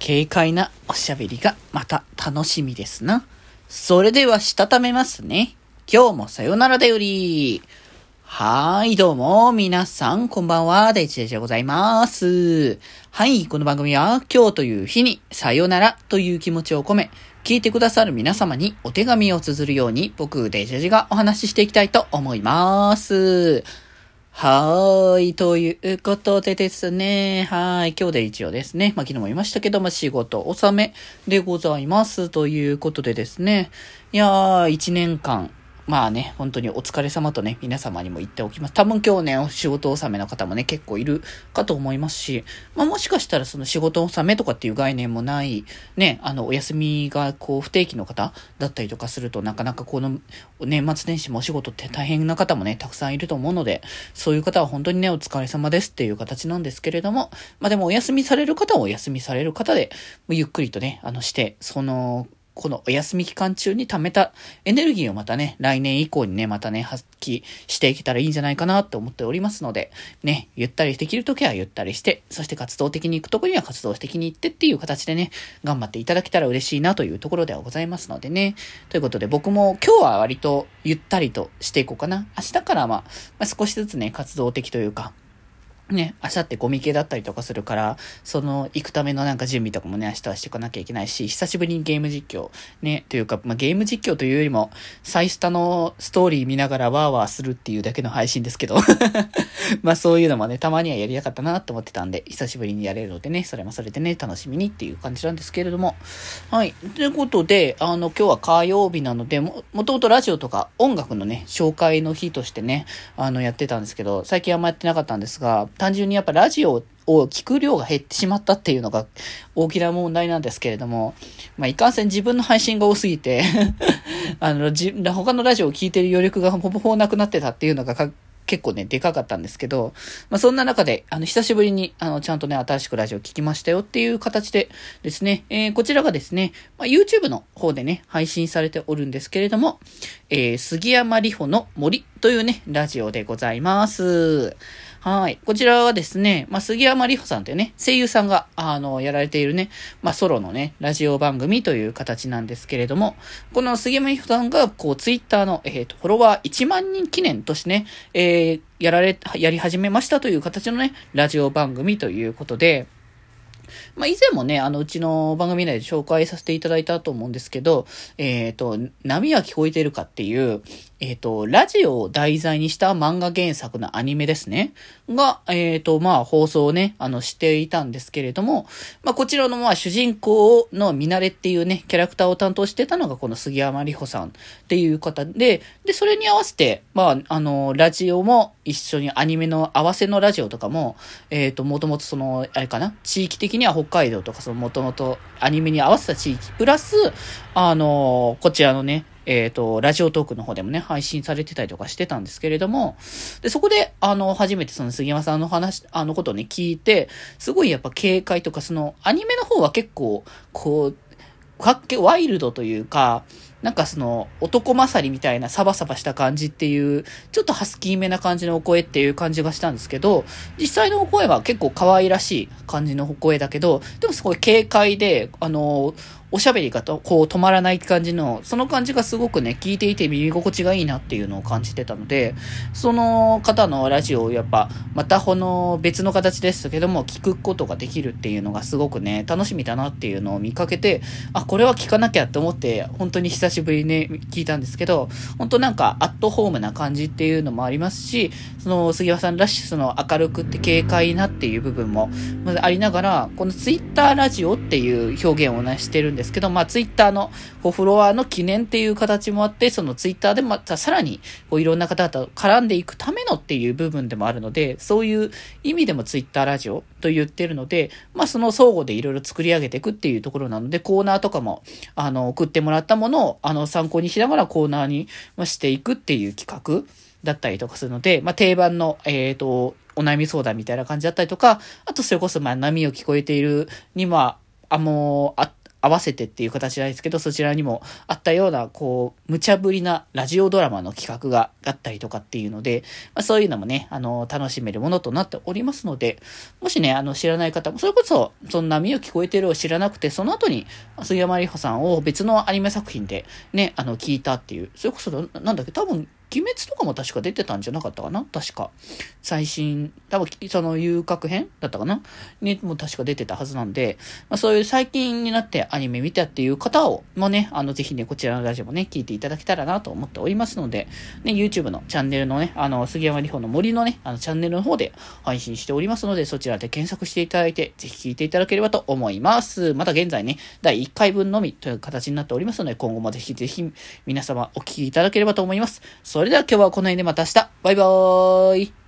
軽快なおしゃべりがまた楽しみですな。それでは、したためますね。今日もさよならだより。はい、どうも、皆さん、こんばんは、デジデジでございます。はい、この番組は、今日という日に、さよならという気持ちを込め、聞いてくださる皆様にお手紙を綴るように、僕、デジデジがお話ししていきたいと思います。はーい。ということでですね。はい。今日で一応ですね。まあ、昨日も言いましたけども、仕事納めでございます。ということでですね。いやー、一年間、まあね、本当にお疲れ様とね、皆様にも言っておきます。多分今日ね、お仕事納めの方もね、結構いるかと思いますし、まあもしかしたらその仕事納めとかっていう概念もない、ね、あの、お休みがこう不定期の方だったりとかすると、なかなかこの年末年始もお仕事って大変な方もね、たくさんいると思うので、そういう方は本当にね、お疲れ様ですっていう形なんですけれども、まあでもお休みされる方はお休みされる方で、ゆっくりとね、あのして、その、このお休み期間中に貯めたエネルギーをまたね、来年以降にね、またね、発揮していけたらいいんじゃないかなって思っておりますので、ね、ゆったりできるときはゆったりして、そして活動的に行くとこには活動的に行ってっていう形でね、頑張っていただけたら嬉しいなというところではございますのでね。ということで僕も今日は割とゆったりとしていこうかな。明日からまあ、まあ、少しずつね、活動的というか、ね、明後日ゴミ系だったりとかするから、その、行くためのなんか準備とかもね、明日はしていかなきゃいけないし、久しぶりにゲーム実況、ね、というか、まあ、ゲーム実況というよりも、サイスタのストーリー見ながらワーワーするっていうだけの配信ですけど、まあそういうのもね、たまにはやりたかったなって思ってたんで、久しぶりにやれるのでね、それもそれでね、楽しみにっていう感じなんですけれども、はい。ということで、あの、今日は火曜日なので、も、もともとラジオとか音楽のね、紹介の日としてね、あの、やってたんですけど、最近あんまやってなかったんですが、単純にやっぱラジオを聞く量が減ってしまったっていうのが大きな問題なんですけれども、まあ、いかんせん自分の配信が多すぎて あの、じ、他のラジオを聞いてる余力がほぼほぼなくなってたっていうのが結構ね、でかかったんですけど、まあ、そんな中で、あの、久しぶりに、あの、ちゃんとね、新しくラジオ聞きましたよっていう形でですね、えー、こちらがですね、まあ、YouTube の方でね、配信されておるんですけれども、えー、杉山里穂の森というね、ラジオでございます。はい。こちらはですね、まあ、杉山里穂さんというね、声優さんが、あの、やられているね、まあ、ソロのね、ラジオ番組という形なんですけれども、この杉山里穂さんが、こう、ツイッターの、えっ、ー、と、フォロワー1万人記念としてね、えー、やられ、やり始めましたという形のね、ラジオ番組ということで、まあ、以前もね、あの、うちの番組内で紹介させていただいたと思うんですけど、えっ、ー、と、波は聞こえてるかっていう、えっ、ー、と、ラジオを題材にした漫画原作のアニメですね。が、えっ、ー、と、まあ、放送をね、あの、していたんですけれども、まあ、こちらの、まあ、主人公の見慣れっていうね、キャラクターを担当してたのが、この杉山里穂さんっていう方で、で、それに合わせて、まあ、あの、ラジオも一緒にアニメの合わせのラジオとかも、えっ、ー、と、もともとその、あれかな、地域的には北海道とか、その、もともとアニメに合わせた地域、プラス、あの、こちらのね、えっ、ー、と、ラジオトークの方でもね、配信されてたりとかしてたんですけれども、で、そこで、あの、初めてその杉山さんの話、あのことをね、聞いて、すごいやっぱ警戒とか、その、アニメの方は結構、こう、かっけ、ワイルドというか、なんかその、男勝りみたいなサバサバした感じっていう、ちょっとハスキーめな感じのお声っていう感じがしたんですけど、実際のお声は結構可愛らしい感じのお声だけど、でもすごい軽快で、あの、おしゃべりがと、こう止まらない感じの、その感じがすごくね、聞いていて耳心地がいいなっていうのを感じてたので、その方のラジオをやっぱ、またこの別の形ですけども、聞くことができるっていうのがすごくね、楽しみだなっていうのを見かけて、あ、これは聞かなきゃって思って、本当に久久しぶりにね、聞いたんですけど、本当なんかアットホームな感じっていうのもありますし、その杉山さんらしいその明るくって軽快なっていう部分もありながら、このツイッターラジオっていう表現をね、してるんですけど、まあ、ツイッターの、こう、フロワーの記念っていう形もあって、そのツイッターでまたさらに、こう、いろんな方と絡んでいくためのっていう部分でもあるので、そういう意味でもツイッターラジオと言ってるので、まあ、その相互でいろいろ作り上げていくっていうところなので、コーナーとかも、あの、送ってもらったものを、あの、参考にしながらコーナーにしていくっていう企画だったりとかするので、まあ、定番の、えっ、ー、と、お悩み相談みたいな感じだったりとか、あとそれこそまあ波を聞こえているには、あ、の、あ、合わせてっていう形なんですけど、そちらにもあったような、こう、無茶ぶりなラジオドラマの企画があったりとかっていうので、まあ、そういうのもね、あの、楽しめるものとなっておりますので、もしね、あの、知らない方も、それこそ、そんな波を聞こえてるを知らなくて、その後に、杉山里穂さんを別のアニメ作品で、ね、あの、聞いたっていう、それこそ、なんだっけ、多分、鬼滅とかも確か出てたんじゃなかったかな？確か。最新、多分、その遊郭編だったかな？にも確か出てたはずなんで、まあ、そういう最近になってアニメ見たっていう方を、もね、あの、ぜひね、こちらのラジオもね、聞いていただけたらなと思っておりますので、ね、YouTube のチャンネルのね、あの、杉山里穂の森のね、あの、チャンネルの方で配信しておりますので、そちらで検索していただいて、ぜひ聞いていただければと思います。また現在ね、第1回分のみという形になっておりますので、今後もぜひぜひ皆様お聞きいただければと思います。それでは今日はこの辺でまた明日。バイバーイ。